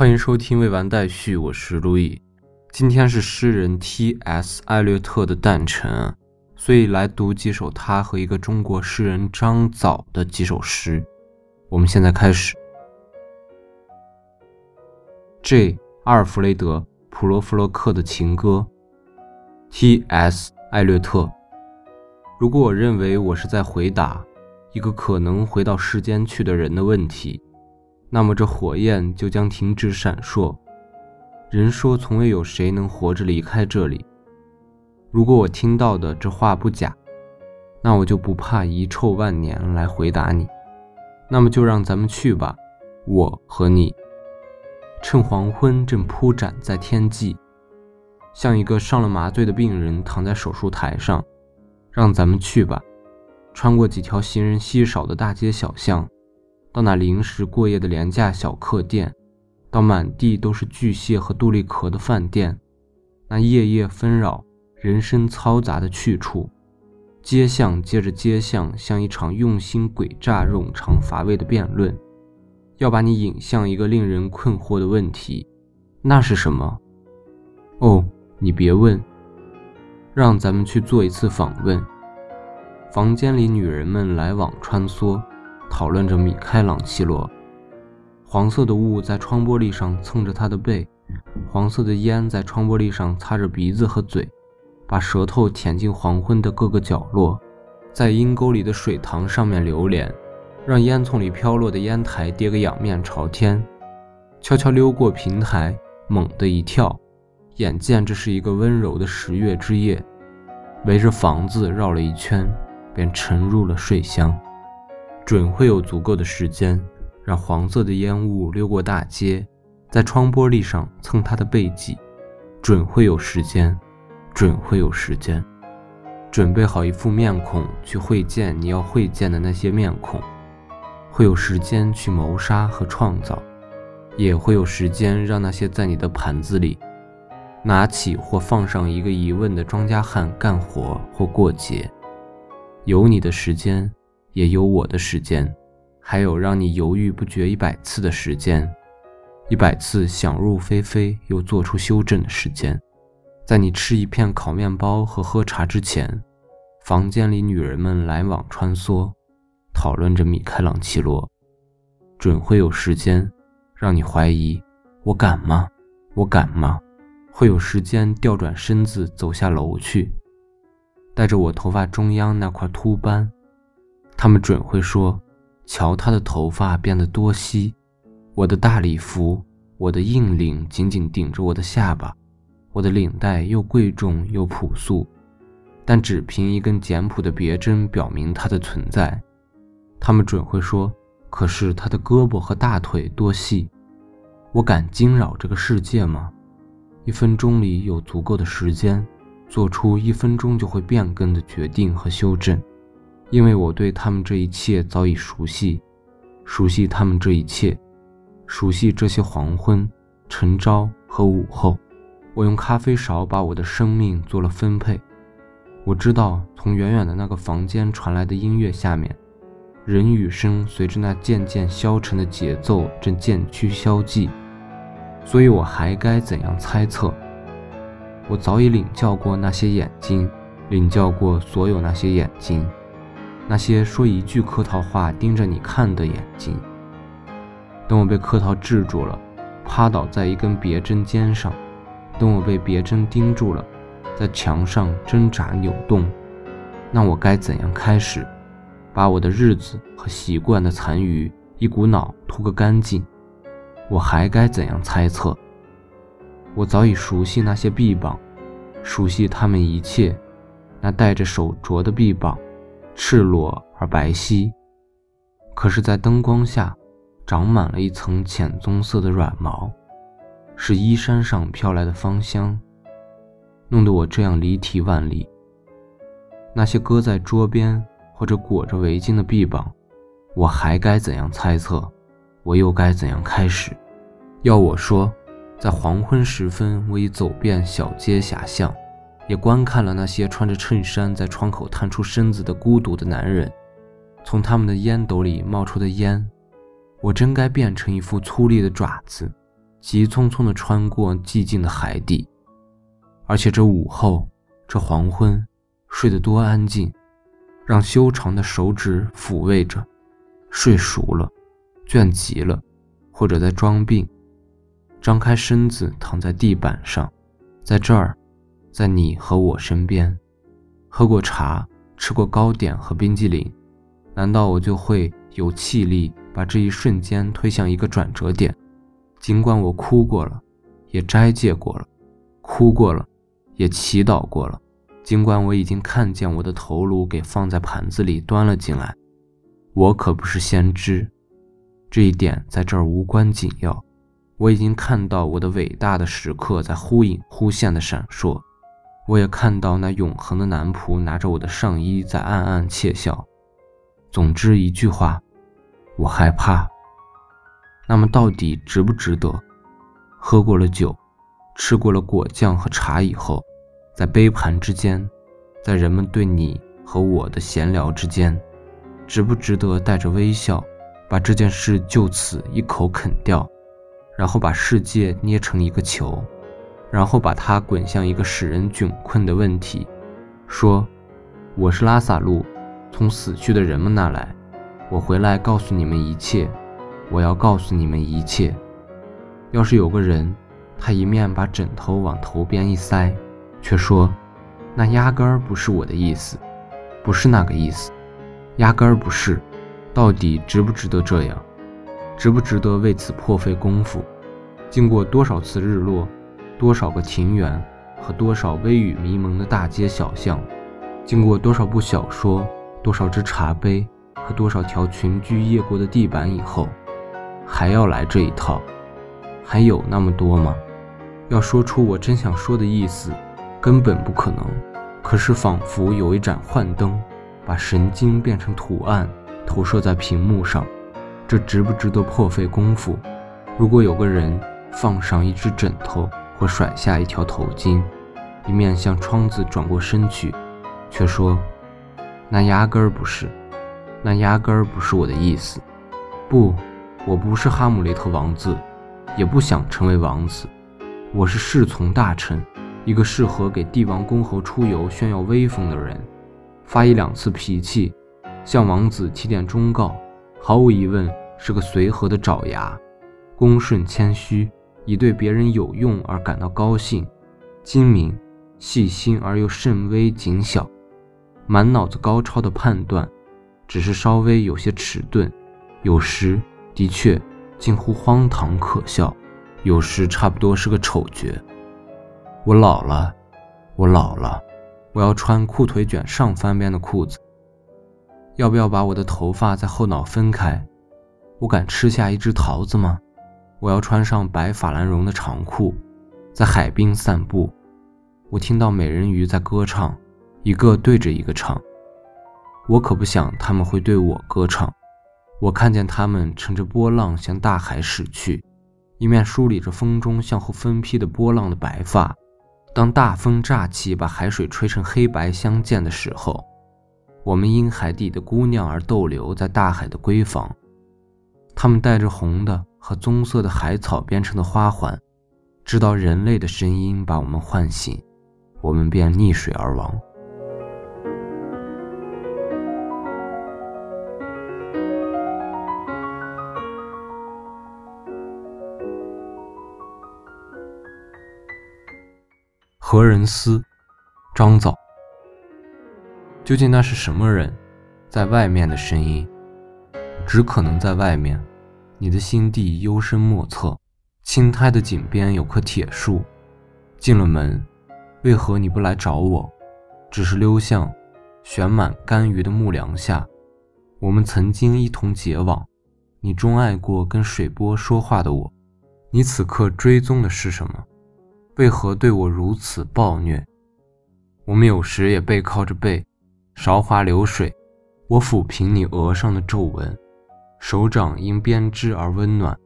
欢迎收听未完待续，我是路易。今天是诗人 T.S. 艾略特的诞辰，所以来读几首他和一个中国诗人张枣的几首诗。我们现在开始。J. 阿尔弗雷德·普罗弗洛克的情歌。T.S. 艾略特。如果我认为我是在回答一个可能回到世间去的人的问题。那么这火焰就将停止闪烁。人说从未有谁能活着离开这里。如果我听到的这话不假，那我就不怕遗臭万年来回答你。那么就让咱们去吧，我和你。趁黄昏正铺展在天际，像一个上了麻醉的病人躺在手术台上。让咱们去吧，穿过几条行人稀少的大街小巷。到那临时过夜的廉价小客店，到满地都是巨蟹和杜立壳的饭店，那夜夜纷扰、人声嘈杂的去处，街巷接着街巷，像一场用心诡诈、冗长乏味的辩论，要把你引向一个令人困惑的问题：那是什么？哦，你别问，让咱们去做一次访问。房间里，女人们来往穿梭。讨论着米开朗基罗，黄色的雾在窗玻璃上蹭着他的背，黄色的烟在窗玻璃上擦着鼻子和嘴，把舌头舔进黄昏的各个角落，在阴沟里的水塘上面流连，让烟囱里飘落的烟台跌个仰面朝天，悄悄溜过平台，猛地一跳，眼见这是一个温柔的十月之夜，围着房子绕了一圈，便沉入了睡乡。准会有足够的时间，让黄色的烟雾溜过大街，在窗玻璃上蹭他的背脊。准会有时间，准会有时间，准备好一副面孔去会见你要会见的那些面孔。会有时间去谋杀和创造，也会有时间让那些在你的盘子里拿起或放上一个疑问的庄稼汉干活或过节。有你的时间。也有我的时间，还有让你犹豫不决一百次的时间，一百次想入非非又做出修正的时间。在你吃一片烤面包和喝茶之前，房间里女人们来往穿梭，讨论着米开朗基罗。准会有时间让你怀疑：我敢吗？我敢吗？会有时间调转身子走下楼去，带着我头发中央那块秃斑。他们准会说：“瞧他的头发变得多稀，我的大礼服，我的硬领紧紧顶着我的下巴，我的领带又贵重又朴素，但只凭一根简朴的别针表明它的存在。”他们准会说：“可是他的胳膊和大腿多细，我敢惊扰这个世界吗？”一分钟里有足够的时间，做出一分钟就会变更的决定和修正。因为我对他们这一切早已熟悉，熟悉他们这一切，熟悉这些黄昏、晨朝和午后。我用咖啡勺把我的生命做了分配。我知道从远远的那个房间传来的音乐下面，人与声随着那渐渐消沉的节奏正渐趋消寂。所以我还该怎样猜测？我早已领教过那些眼睛，领教过所有那些眼睛。那些说一句客套话盯着你看的眼睛，等我被客套制住了，趴倒在一根别针尖上；等我被别针钉住了，在墙上挣扎扭动，那我该怎样开始，把我的日子和习惯的残余一股脑吐个干净？我还该怎样猜测？我早已熟悉那些臂膀，熟悉他们一切，那戴着手镯的臂膀。赤裸而白皙，可是，在灯光下，长满了一层浅棕色的软毛，是衣衫上飘来的芳香，弄得我这样离题万里。那些搁在桌边或者裹着围巾的臂膀，我还该怎样猜测？我又该怎样开始？要我说，在黄昏时分，我已走遍小街狭巷。也观看了那些穿着衬衫在窗口探出身子的孤独的男人，从他们的烟斗里冒出的烟，我真该变成一副粗粝的爪子，急匆匆地穿过寂静的海底。而且这午后，这黄昏，睡得多安静，让修长的手指抚慰着。睡熟了，倦极了，或者在装病，张开身子躺在地板上，在这儿，在你和我身边，喝过茶，吃过糕点和冰激凌，难道我就会有气力把这一瞬间推向一个转折点？尽管我哭过了，也斋戒过了，哭过了，也祈祷过了，尽管我已经看见我的头颅给放在盘子里端了进来。我可不是先知，这一点在这儿无关紧要。我已经看到我的伟大的时刻在忽隐忽现的闪烁，我也看到那永恒的男仆拿着我的上衣在暗暗窃笑。总之一句话，我害怕。那么到底值不值得？喝过了酒，吃过了果酱和茶以后，在杯盘之间，在人们对你和我的闲聊之间。值不值得带着微笑，把这件事就此一口啃掉，然后把世界捏成一个球，然后把它滚向一个使人窘困的问题，说：“我是拉萨路，从死去的人们那来，我回来告诉你们一切，我要告诉你们一切。”要是有个人，他一面把枕头往头边一塞，却说：“那压根儿不是我的意思，不是那个意思。”压根儿不是，到底值不值得这样？值不值得为此破费功夫？经过多少次日落，多少个庭园和多少微雨迷蒙的大街小巷，经过多少部小说，多少只茶杯和多少条群居夜过的地板以后，还要来这一套？还有那么多吗？要说出我真想说的意思，根本不可能。可是仿佛有一盏幻灯。把神经变成图案，投射在屏幕上，这值不值得破费功夫？如果有个人放上一只枕头，我甩下一条头巾，一面向窗子转过身去，却说：“那压根儿不是，那压根儿不是我的意思。不，我不是哈姆雷特王子，也不想成为王子。我是侍从大臣，一个适合给帝王公侯出游炫耀威风的人。”发一两次脾气，向王子提点忠告，毫无疑问是个随和的爪牙，恭顺谦虚，以对别人有用而感到高兴，精明细心而又甚微谨小，满脑子高超的判断，只是稍微有些迟钝，有时的确近乎荒唐可笑，有时差不多是个丑角。我老了，我老了。我要穿裤腿卷上翻边的裤子。要不要把我的头发在后脑分开？我敢吃下一只桃子吗？我要穿上白法兰绒的长裤，在海滨散步。我听到美人鱼在歌唱，一个对着一个唱。我可不想他们会对我歌唱。我看见他们乘着波浪向大海驶去，一面梳理着风中向后分披的波浪的白发。当大风乍起，把海水吹成黑白相间的时候，我们因海底的姑娘而逗留在大海的闺房。她们带着红的和棕色的海草编成的花环，直到人类的声音把我们唤醒，我们便溺水而亡。何人思？张枣。究竟那是什么人？在外面的声音，只可能在外面。你的心地幽深莫测。青苔的井边有棵铁树。进了门，为何你不来找我？只是溜向悬满干鱼的木梁下。我们曾经一同结网。你钟爱过跟水波说话的我。你此刻追踪的是什么？为何对我如此暴虐？我们有时也背靠着背，韶华流水。我抚平你额上的皱纹，手掌因编织而温暖。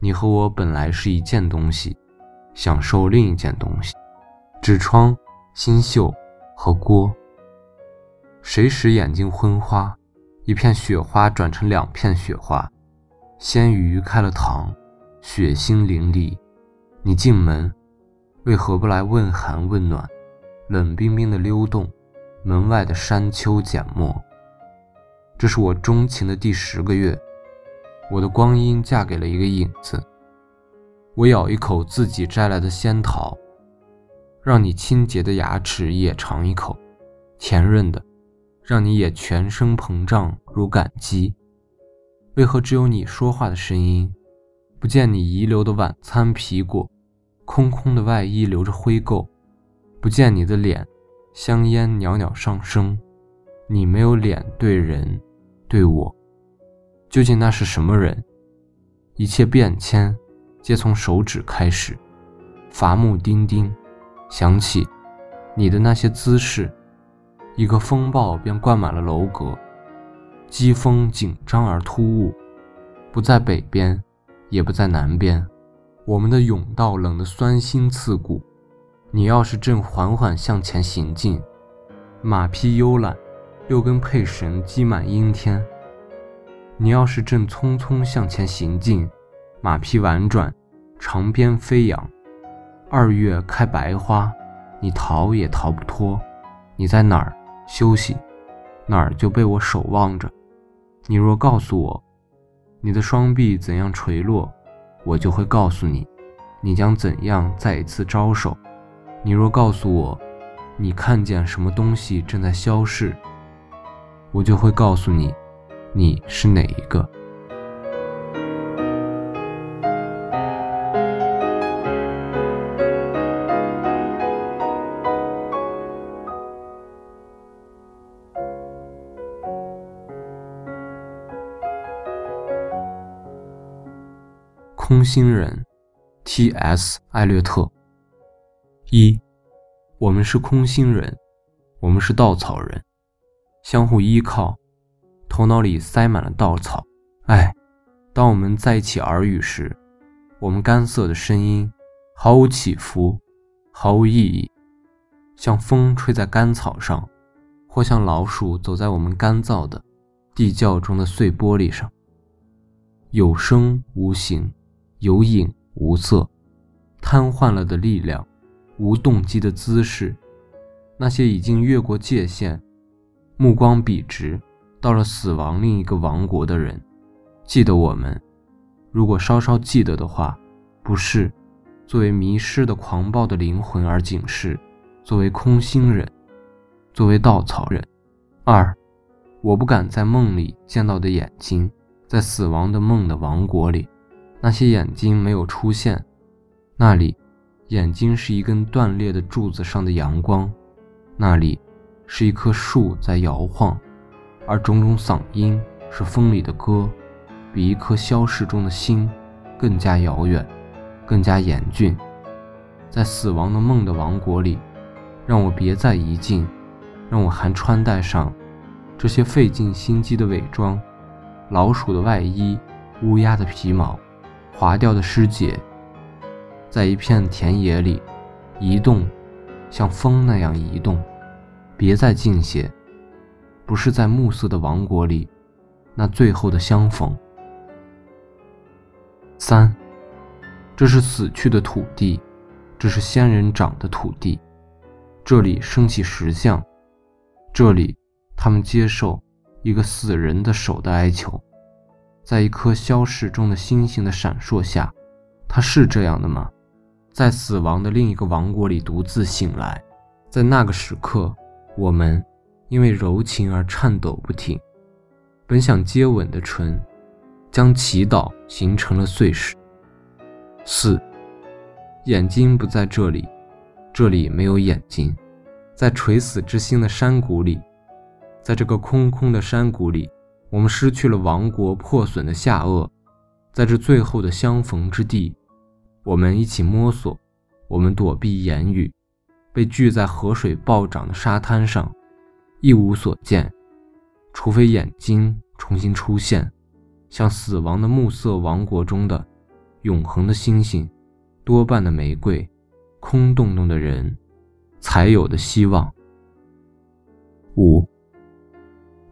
你和我本来是一件东西，享受另一件东西。纸窗、新绣和锅。谁使眼睛昏花？一片雪花转成两片雪花。鲜鱼开了膛，血腥淋漓。你进门，为何不来问寒问暖？冷冰冰的溜动，门外的山丘缄默。这是我钟情的第十个月，我的光阴嫁给了一个影子。我咬一口自己摘来的仙桃，让你清洁的牙齿也尝一口，甜润的，让你也全身膨胀如感激。为何只有你说话的声音？不见你遗留的晚餐皮果，空空的外衣留着灰垢。不见你的脸，香烟袅袅上升。你没有脸对人，对我，究竟那是什么人？一切变迁。皆从手指开始，伐木钉钉，想起你的那些姿势，一个风暴便灌满了楼阁，机锋紧张而突兀，不在北边，也不在南边，我们的甬道冷得酸心刺骨。你要是正缓缓向前行进，马匹悠懒，六根配绳积满阴天；你要是正匆匆向前行进。马匹婉转，长鞭飞扬。二月开白花，你逃也逃不脱。你在哪儿休息，哪儿就被我守望着。你若告诉我，你的双臂怎样垂落，我就会告诉你，你将怎样再一次招手。你若告诉我，你看见什么东西正在消逝，我就会告诉你，你是哪一个。空心人，T.S. 艾略特。一，我们是空心人，我们是稻草人，相互依靠，头脑里塞满了稻草。哎，当我们在一起耳语时，我们干涩的声音毫无起伏，毫无意义，像风吹在干草上，或像老鼠走在我们干燥的地窖中的碎玻璃上，有声无形。有影无色，瘫痪了的力量，无动机的姿势，那些已经越过界限，目光笔直，到了死亡另一个王国的人，记得我们，如果稍稍记得的话，不是作为迷失的狂暴的灵魂而警示，作为空心人，作为稻草人。二，我不敢在梦里见到的眼睛，在死亡的梦的王国里。那些眼睛没有出现，那里，眼睛是一根断裂的柱子上的阳光，那里，是一棵树在摇晃，而种种嗓音是风里的歌，比一颗消逝中的心更加遥远，更加严峻。在死亡的梦的王国里，让我别再一进，让我还穿戴上这些费尽心机的伪装：老鼠的外衣，乌鸦的皮毛。划掉的尸解，在一片田野里移动，像风那样移动。别再近些，不是在暮色的王国里，那最后的相逢。三，这是死去的土地，这是仙人掌的土地。这里升起石像，这里他们接受一个死人的手的哀求。在一颗消逝中的星星的闪烁下，他是这样的吗？在死亡的另一个王国里独自醒来，在那个时刻，我们因为柔情而颤抖不停。本想接吻的唇，将祈祷形成了碎石。四，眼睛不在这里，这里没有眼睛。在垂死之心的山谷里，在这个空空的山谷里。我们失去了王国破损的下颚，在这最后的相逢之地，我们一起摸索，我们躲避言语，被拒在河水暴涨的沙滩上，一无所见，除非眼睛重新出现，像死亡的暮色王国中的永恒的星星，多半的玫瑰，空洞洞的人，才有的希望。五，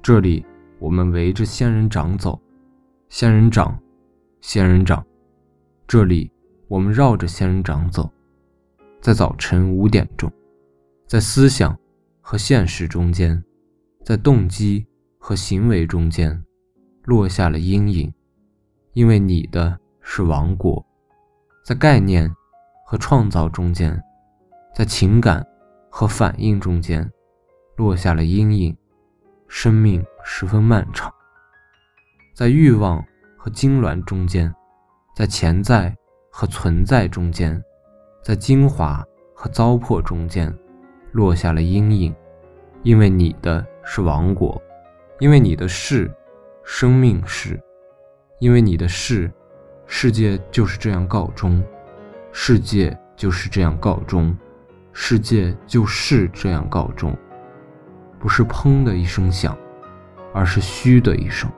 这里。我们围着仙人掌走，仙人掌，仙人掌，这里，我们绕着仙人掌走，在早晨五点钟，在思想和现实中间，在动机和行为中间，落下了阴影，因为你的是王国，在概念和创造中间，在情感和反应中间，落下了阴影。生命十分漫长，在欲望和痉挛中间，在潜在和存在中间，在精华和糟粕中间，落下了阴影。因为你的是王国，因为你的事，生命是，因为你的事，世界就是这样告终，世界就是这样告终，世界就是这样告终。不是砰的一声响，而是嘘的一声。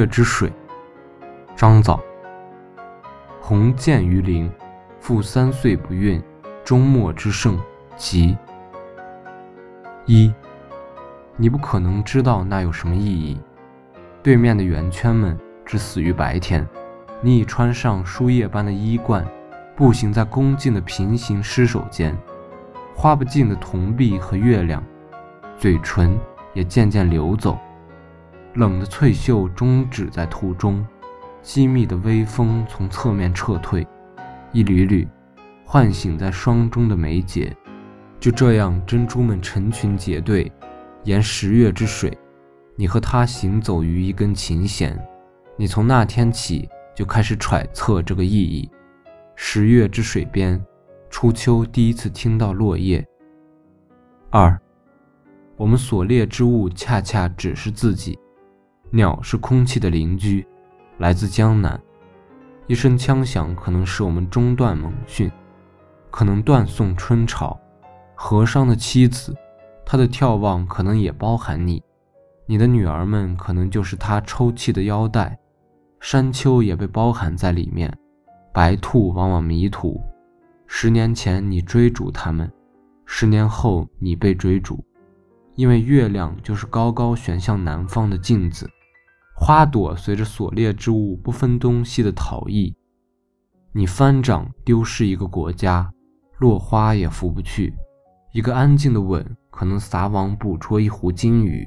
月之水，张枣。鸿渐于林，复三岁不孕，终末之盛，吉。一，你不可能知道那有什么意义。对面的圆圈们只死于白天，你已穿上树叶般的衣冠，步行在恭敬的平行尸首间，花不尽的铜币和月亮，嘴唇也渐渐流走。冷的翠袖终止在途中，机密的微风从侧面撤退，一缕缕唤醒在霜中的眉睫。就这样，珍珠们成群结队，沿十月之水。你和他行走于一根琴弦，你从那天起就开始揣测这个意义。十月之水边，初秋第一次听到落叶。二，我们所猎之物恰恰只是自己。鸟是空气的邻居，来自江南。一声枪响可能使我们中断猛训，可能断送春潮。和尚的妻子，他的眺望可能也包含你。你的女儿们可能就是他抽泣的腰带。山丘也被包含在里面。白兔往往迷途。十年前你追逐他们，十年后你被追逐，因为月亮就是高高悬向南方的镜子。花朵随着所猎之物不分东西的逃逸，你翻掌丢失一个国家，落花也拂不去。一个安静的吻可能撒网捕捉一湖金鱼，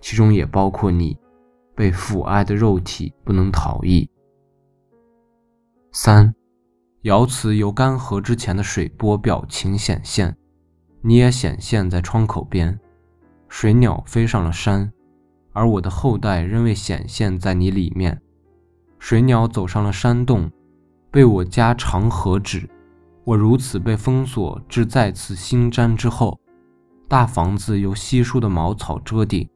其中也包括你。被抚爱的肉体不能逃逸。三，瑶池由干涸之前的水波表情显现，你也显现在窗口边。水鸟飞上了山。而我的后代仍未显现在你里面。水鸟走上了山洞，被我家长河纸。我如此被封锁至再次新粘之后。大房子由稀疏的茅草遮顶，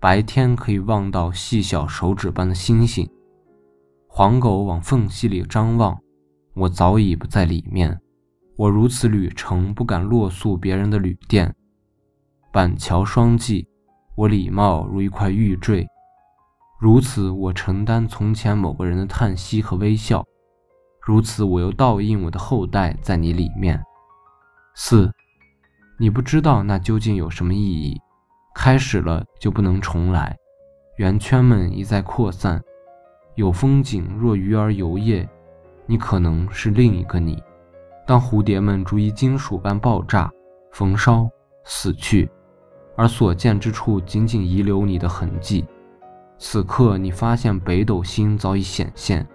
白天可以望到细小手指般的星星。黄狗往缝隙里张望，我早已不在里面。我如此旅程不敢落宿别人的旅店。板桥双季。我礼貌如一块玉坠，如此我承担从前某个人的叹息和微笑，如此我又倒映我的后代在你里面。四，你不知道那究竟有什么意义，开始了就不能重来。圆圈们一再扩散，有风景若鱼儿游曳，你可能是另一个你。当蝴蝶们逐一金属般爆炸、焚烧、死去。而所见之处，仅仅遗留你的痕迹。此刻，你发现北斗星早已显现，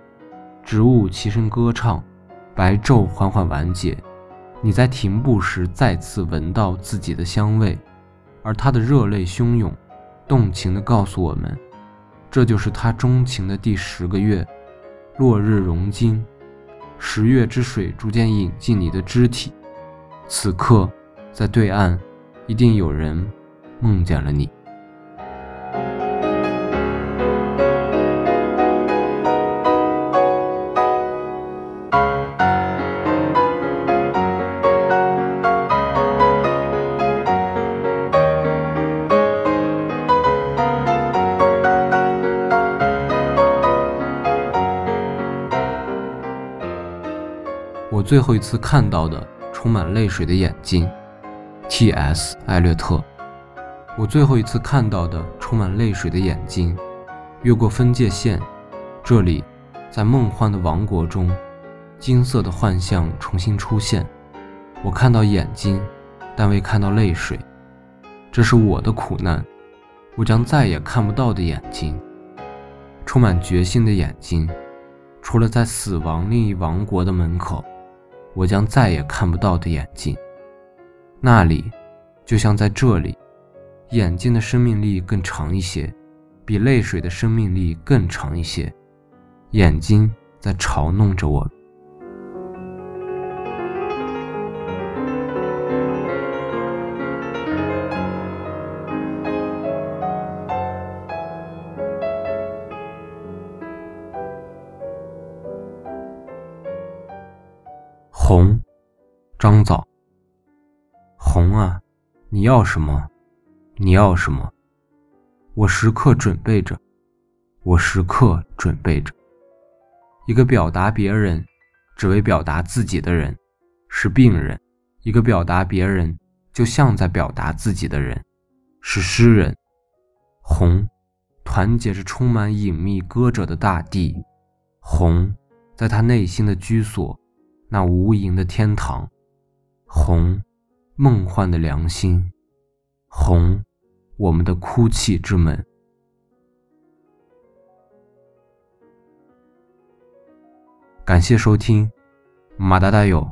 植物齐声歌唱，白昼缓缓完结。你在停步时，再次闻到自己的香味，而他的热泪汹涌，动情地告诉我们，这就是他钟情的第十个月。落日融金，十月之水逐渐引进你的肢体。此刻，在对岸，一定有人。梦见了你。我最后一次看到的充满泪水的眼睛 ts 艾略特。我最后一次看到的充满泪水的眼睛，越过分界线，这里，在梦幻的王国中，金色的幻象重新出现。我看到眼睛，但未看到泪水。这是我的苦难，我将再也看不到的眼睛，充满决心的眼睛。除了在死亡另一王国的门口，我将再也看不到的眼睛。那里，就像在这里，眼睛的生命力更长一些，比泪水的生命力更长一些。眼睛在嘲弄着我。红，张枣。红啊，你要什么？你要什么？我时刻准备着，我时刻准备着。一个表达别人，只为表达自己的人，是病人；一个表达别人，就像在表达自己的人，是诗人。红，团结着充满隐秘歌者的大地。红，在他内心的居所。那无垠的天堂，红，梦幻的良心，红，我们的哭泣之门。感谢收听，马达达友。